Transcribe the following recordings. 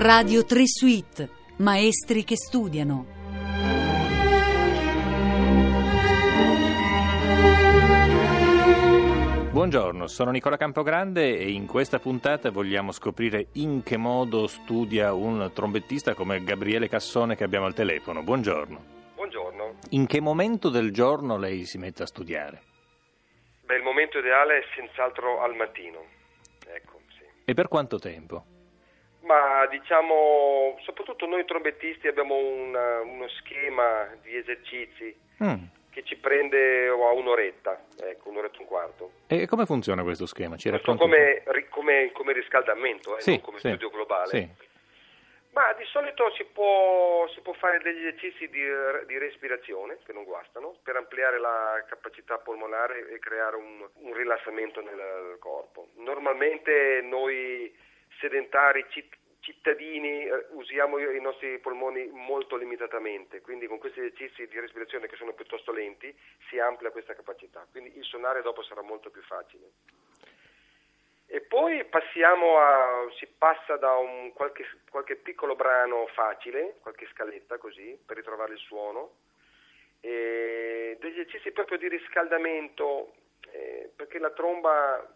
Radio 3 Suite, maestri che studiano. Buongiorno, sono Nicola Campogrande e in questa puntata vogliamo scoprire in che modo studia un trombettista come Gabriele Cassone che abbiamo al telefono. Buongiorno. Buongiorno. In che momento del giorno lei si mette a studiare? Beh, il momento ideale è senz'altro al mattino. Ecco, sì. E per quanto tempo? Ma diciamo, soprattutto noi trombettisti abbiamo una- uno schema di esercizi Mm. che ci prende oh, a un'oretta, ecco, un'oretta e un quarto. E come funziona questo schema? Ci Questo come, come- come riscaldamento, eh, Sì, non come sì, studio globale. Sì. Ma di solito si può, si può fare degli esercizi di, di respirazione, che non guastano, per ampliare la capacità polmonare e creare un, un rilassamento nel corpo. Normalmente noi sedentari citt- cittadini eh, usiamo i nostri polmoni molto limitatamente, quindi con questi esercizi di respirazione che sono piuttosto lenti si amplia questa capacità, quindi il suonare dopo sarà molto più facile. E poi passiamo a, si passa da un qualche, qualche piccolo brano facile, qualche scaletta così, per ritrovare il suono, e degli esercizi proprio di riscaldamento, eh, perché la tromba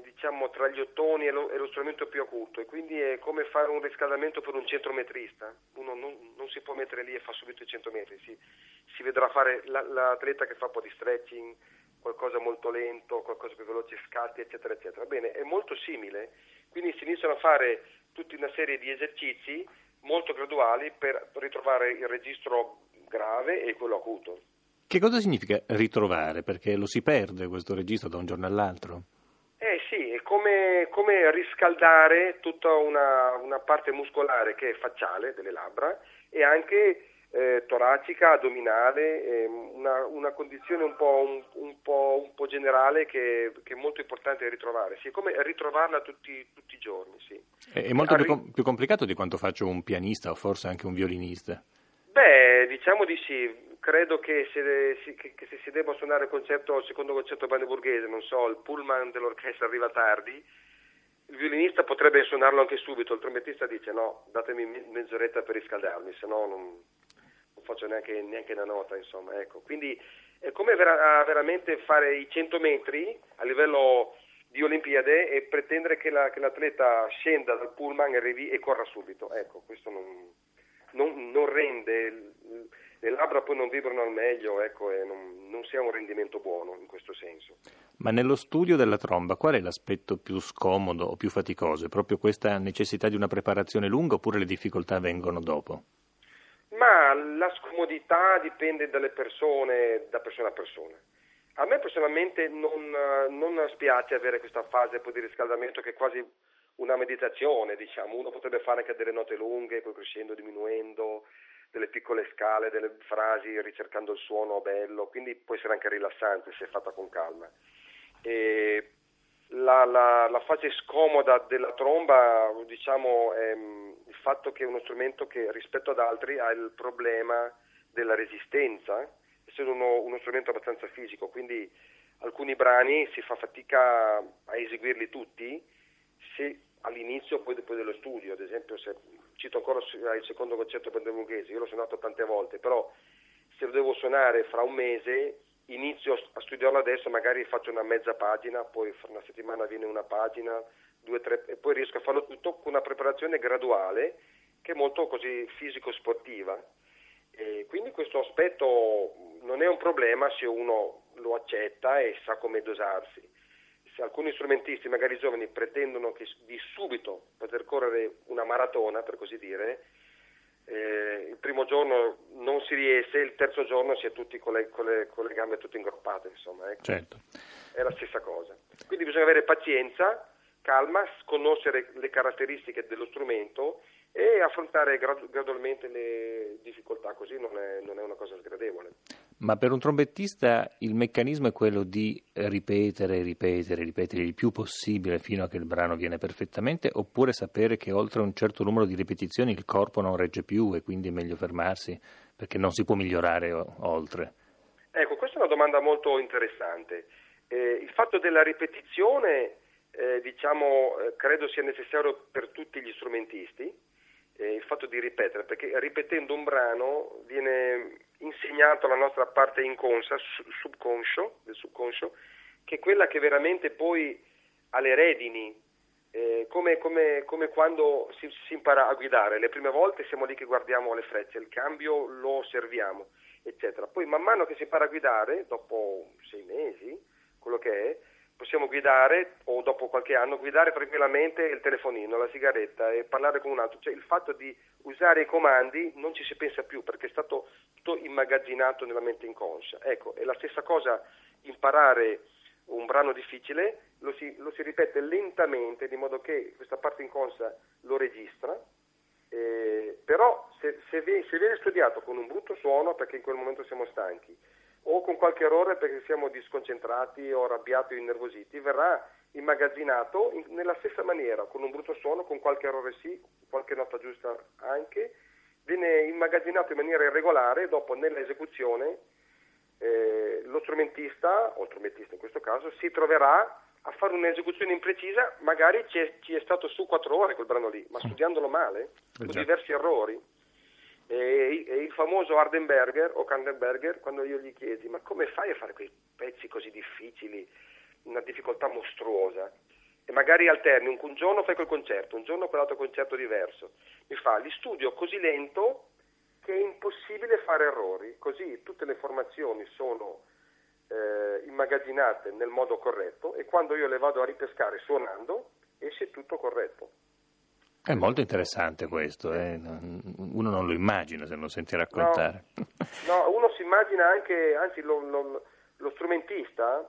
diciamo tra gli ottoni è lo, è lo strumento più acuto e quindi è come fare un riscaldamento per un centrometrista. Uno non, non si può mettere lì e fa subito i 100 metri, si, si vedrà fare la- l'atleta che fa un po' di stretching, qualcosa molto lento, qualcosa più veloce, scatti, eccetera, eccetera. Bene, è molto simile, quindi si iniziano a fare tutta una serie di esercizi molto graduali per ritrovare il registro grave e quello acuto. Che cosa significa ritrovare? Perché lo si perde questo registro da un giorno all'altro. Eh sì, è come, come riscaldare tutta una, una parte muscolare che è facciale delle labbra e anche eh, toracica, addominale, ehm, una, una condizione un po', un, un po', un po' generale che, che è molto importante ritrovare. Sì, è come ritrovarla tutti, tutti i giorni, sì. È molto più, Arri- com- più complicato di quanto faccio un pianista o forse anche un violinista. Beh, diciamo di sì. Credo che se, si- che- se si debba suonare il concerto, il secondo concerto brandeburghese, non so, il pullman dell'orchestra arriva tardi, il violinista potrebbe suonarlo anche subito, il trombettista dice no, datemi me- mezz'oretta per riscaldarmi, se no non, non faccio neanche, neanche una nota, insomma, ecco. Quindi è come vera- veramente fare i 100 metri a livello di Olimpiade e pretendere che, la- che l'atleta scenda dal pullman e arrivi e corra subito, ecco, questo non, non, non rende, l- le labbra poi non vibrano al meglio, ecco, e non, non si ha un rendimento buono in questo senso. Ma nello studio della tromba qual è l'aspetto più scomodo o più faticoso? È proprio questa necessità di una preparazione lunga oppure le difficoltà vengono dopo? Ma la scomodità dipende dalle persone, da persona a persona. A me personalmente non, non spiace avere questa fase poi di riscaldamento che è quasi una meditazione, diciamo. Uno potrebbe fare anche delle note lunghe, poi crescendo, diminuendo, delle piccole scale, delle frasi, ricercando il suono bello, quindi può essere anche rilassante se fatta con calma. E la, la- la fase scomoda della tromba, diciamo, è mm, il fatto che è uno strumento che rispetto ad altri ha il problema della resistenza, essendo uno, uno strumento abbastanza fisico, quindi alcuni brani si fa fatica a eseguirli tutti se all'inizio poi dopo dello studio, ad esempio se cito ancora il secondo concerto brandeburghese, io l'ho suonato tante volte, però se lo devo suonare fra un mese inizio a studiarlo adesso, magari faccio una mezza pagina, poi fra una settimana viene una pagina, due, tre, e poi riesco a farlo tutto con una preparazione graduale che è molto così fisico-sportiva. E quindi questo aspetto non è un problema se uno lo accetta e sa come dosarsi. Se alcuni strumentisti, magari giovani, pretendono che di subito poter correre una maratona, per così dire, eh, il primo giorno non si riesce, il terzo giorno si è tutti con le, con le- con le gambe tutte ingroppate, insomma, ecco. Certo. è la stessa cosa. Quindi bisogna avere pazienza, calma, conoscere le caratteristiche dello strumento e affrontare gradu- gradualmente le difficoltà, così non è, non è una cosa sgradevole. Ma per un trombettista il meccanismo è quello di ripetere, ripetere, ripetere il più possibile fino a che il brano viene perfettamente, oppure sapere che oltre un certo numero di ripetizioni il corpo non regge più e quindi è meglio fermarsi perché non si può migliorare oltre. Ecco, questa è una domanda molto interessante. Eh, il fatto della ripetizione eh, diciamo, eh, credo sia necessario per tutti gli strumentisti eh, il fatto di ripetere, perché ripetendo un brano viene insegnato alla nostra parte inconscia, subconscio, del subconscio, che è quella che veramente poi ha le redini, eh, come, come, come, quando si, si, impara a guidare. Le prime volte siamo lì che guardiamo le frecce, il cambio lo osserviamo, eccetera. Poi man mano che si impara a guidare, dopo sei mesi, quello che è, possiamo guidare o dopo qualche anno guidare tranquillamente il telefonino, la sigaretta e parlare con un altro. Cioè il fatto di usare i comandi non ci si pensa più perché è stato tutto immagazzinato nella mente inconscia. Ecco, è la stessa cosa imparare un brano difficile, lo si, lo si ripete lentamente di modo che questa parte inconscia lo registra, eh, però se, se, se viene studiato con un brutto suono perché in quel momento siamo stanchi, o con qualche errore perché siamo disconcentrati o arrabbiati o innervositi, verrà immagazzinato in, nella stessa maniera, con un brutto suono, con qualche errore sì, qualche nota giusta anche, viene immagazzinato in maniera irregolare e dopo nell'esecuzione eh, lo strumentista, o strumentista in questo caso, si troverà a fare un'esecuzione imprecisa, magari ci è, ci è stato su quattro ore quel brano lì, ma studiandolo male, eh, con diversi errori. E, e il famoso Hardenberger o Kandenberger, quando io gli chiesi ma come fai a fare quei pezzi così difficili, una difficoltà mostruosa, e magari alterni, un, giorno fai quel concerto, un giorno quell'altro concerto diverso, mi fa, li studio così lento che è impossibile fare errori, così tutte le informazioni sono eh, immagazzinate nel modo corretto e quando io le vado a ripescare suonando esce tutto corretto. È molto interessante questo, eh? uno non lo immagina se non senti raccontare. No, no uno si immagina anche, anzi lo, lo, lo, strumentista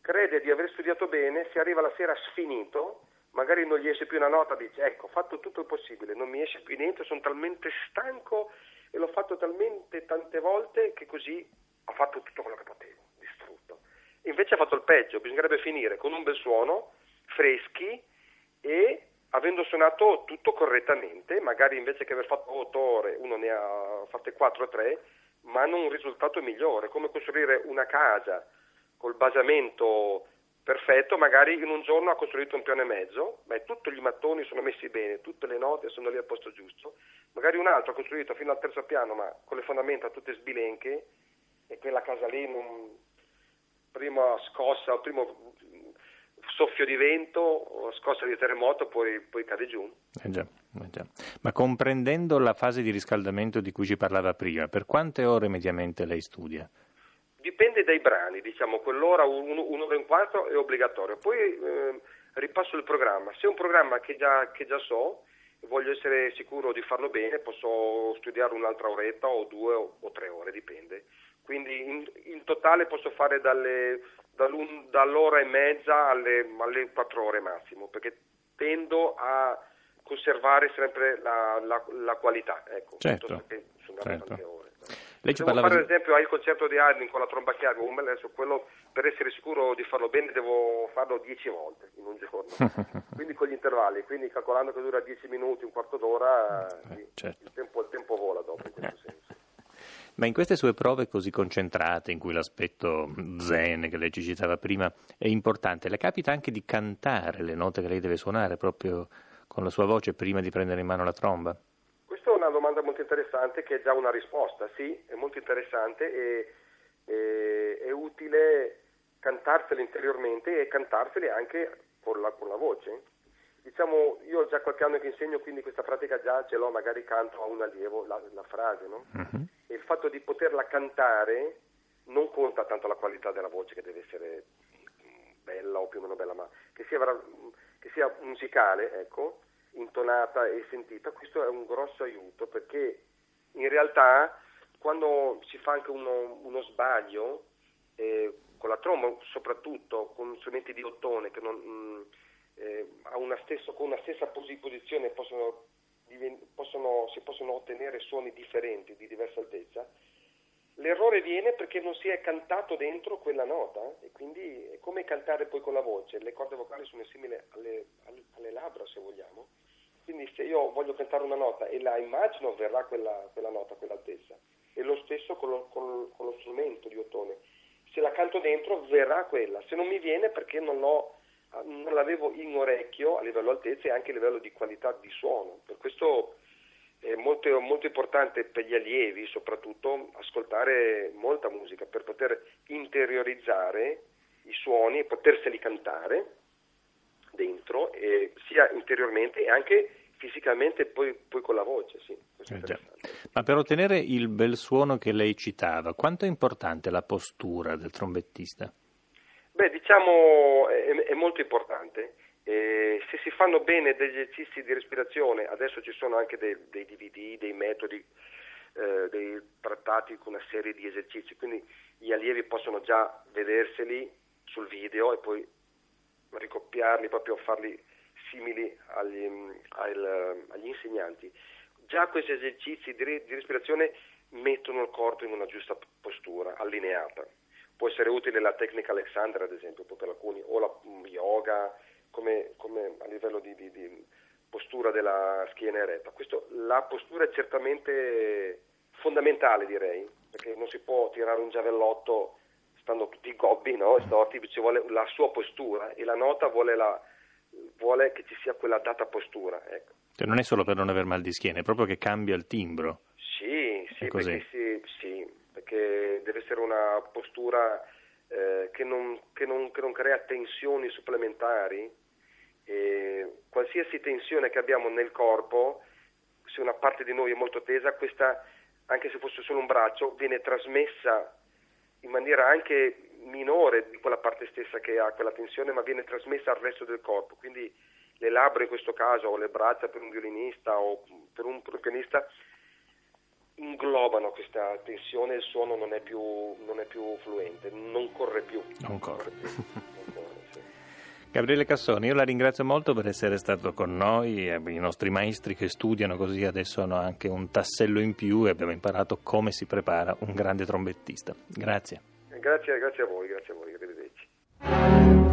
crede di aver studiato bene, se arriva la sera sfinito, magari non gli esce più una nota, dice ecco ho fatto tutto il possibile, non mi esce più niente, sono talmente stanco e l'ho fatto talmente tante volte che così ho fatto tutto quello che potevo, distrutto. Invece ha fatto il peggio, bisognerebbe finire con un bel suono, freschi avendo suonato tutto correttamente, magari invece che aver fatto 8 ore uno ne ha fatte 4 o 3, ma hanno un risultato migliore, come costruire una casa col basamento perfetto, magari in un giorno ha costruito un piano e mezzo, ma tutti gli mattoni sono messi bene, tutte le note sono lì al posto giusto, magari un altro ha costruito fino al terzo piano, ma con le fondamenta tutte sbilenche, e quella casa lì, prima scossa, primo soffio di vento scossa di terremoto poi, poi cade giù. Eh già, eh già. Ma comprendendo la fase di riscaldamento di cui ci parlava prima, per quante ore mediamente lei studia? Dipende dai brani, diciamo, quell'ora, un, un'ora e un quarto è obbligatorio. Poi eh, ripasso il programma. Se è un programma che già, che già so voglio essere sicuro di farlo bene, posso studiare un'altra oretta o due o, o tre ore, dipende. Quindi in, in totale posso fare dalle dall'ora e mezza alle, alle 4 ore massimo, perché tendo a conservare sempre la, la, la qualità, ecco, certo, certo. ore. Lei ci devo fare ad esempio al concerto di Haydn con la tromba chiave, adesso quello per essere sicuro di farlo bene devo farlo 10 volte in un giorno, quindi con gli intervalli, quindi calcolando che dura 10 minuti, un quarto d'ora, eh, certo. il, tempo, il tempo vola dopo in questo senso. Ma in queste sue prove così concentrate, in cui l'aspetto zen che lei ci citava prima è importante, le capita anche di cantare le note che lei deve suonare proprio con la sua voce prima di prendere in mano la tromba? Questa è una domanda molto interessante che è già una risposta, sì, è molto interessante e, e è utile cantarsele interiormente e cantarsele anche con la, con la voce diciamo, io ho già qualche anno che insegno, quindi questa pratica già ce l'ho, magari canto a un allievo la, la frase, no? Uh-huh. E il fatto di poterla cantare non conta tanto la qualità della voce, che deve essere bella o più o meno bella, ma che sia, che sia musicale, ecco, intonata e sentita, questo è un grosso aiuto perché in realtà quando si fa anche uno, uno sbaglio, eh, con la tromba soprattutto, con strumenti di ottone che non... Mh, mm, eh, una stesso, con una stessa posizione possono, possono, si possono ottenere suoni differenti di diversa altezza, l'errore viene perché non si è cantato dentro quella nota e quindi è come cantare poi con la voce, le corde vocali sono simili alle, alle, labbra se vogliamo, quindi se io voglio cantare una nota e la immagino verrà quella, quella nota, quell'altezza, e lo stesso con lo, con, con lo strumento di ottone, se la canto dentro verrà quella, se non mi viene perché non l'ho non l'avevo in orecchio a livello altezza e anche a livello di qualità di suono. Per questo è molto, molto importante per gli allievi soprattutto ascoltare molta musica per poter interiorizzare i suoni e poterseli cantare dentro, eh, sia interiormente e anche fisicamente poi, poi con la voce. Sì, eh Ma per ottenere il bel suono che lei citava, quanto è importante la postura del trombettista? Beh, diciamo è, è molto importante. Eh, se si fanno bene degli esercizi di respirazione, adesso ci sono anche dei, dei DVD, dei metodi, eh, dei trattati con una serie di esercizi, quindi gli allievi possono già vederseli sul video e poi ricoppiarli, proprio farli simili agli, agli, agli insegnanti. Già questi esercizi di, di respirazione mettono il corpo in una giusta postura, allineata. Può essere utile la tecnica Alexander, ad esempio, per alcuni, o la yoga, come, come a livello di, di, di, postura della schiena eretta. Questo, la postura è certamente fondamentale, direi, perché non si può tirare un giavellotto stando tutti gobbi, no? storti, ci vuole la sua postura e la nota vuole, la, vuole che ci sia quella data postura. Ecco. Cioè non è solo per non aver mal di schiena, è proprio che cambia il timbro. Sì, sì, perché, sì, sì, perché essere una postura eh, che, non, che, non, che non crea tensioni supplementari e qualsiasi tensione che abbiamo nel corpo, se una parte di noi è molto tesa, questa, anche se fosse solo un braccio, viene trasmessa in maniera anche minore di quella parte stessa che ha quella tensione, ma viene trasmessa al resto del corpo. Quindi le labbra in questo caso, o le braccia per un violinista o per un pianista, inglobano questa tensione e il suono non è più, non è più fluente, non corre più. Non corre. più. Gabriele Cassoni, io la ringrazio molto per essere stato con noi, i nostri maestri che studiano così adesso hanno anche un tassello in più e abbiamo imparato come si prepara un grande trombettista. Grazie. Grazie, grazie a voi, grazie a voi, arrivederci.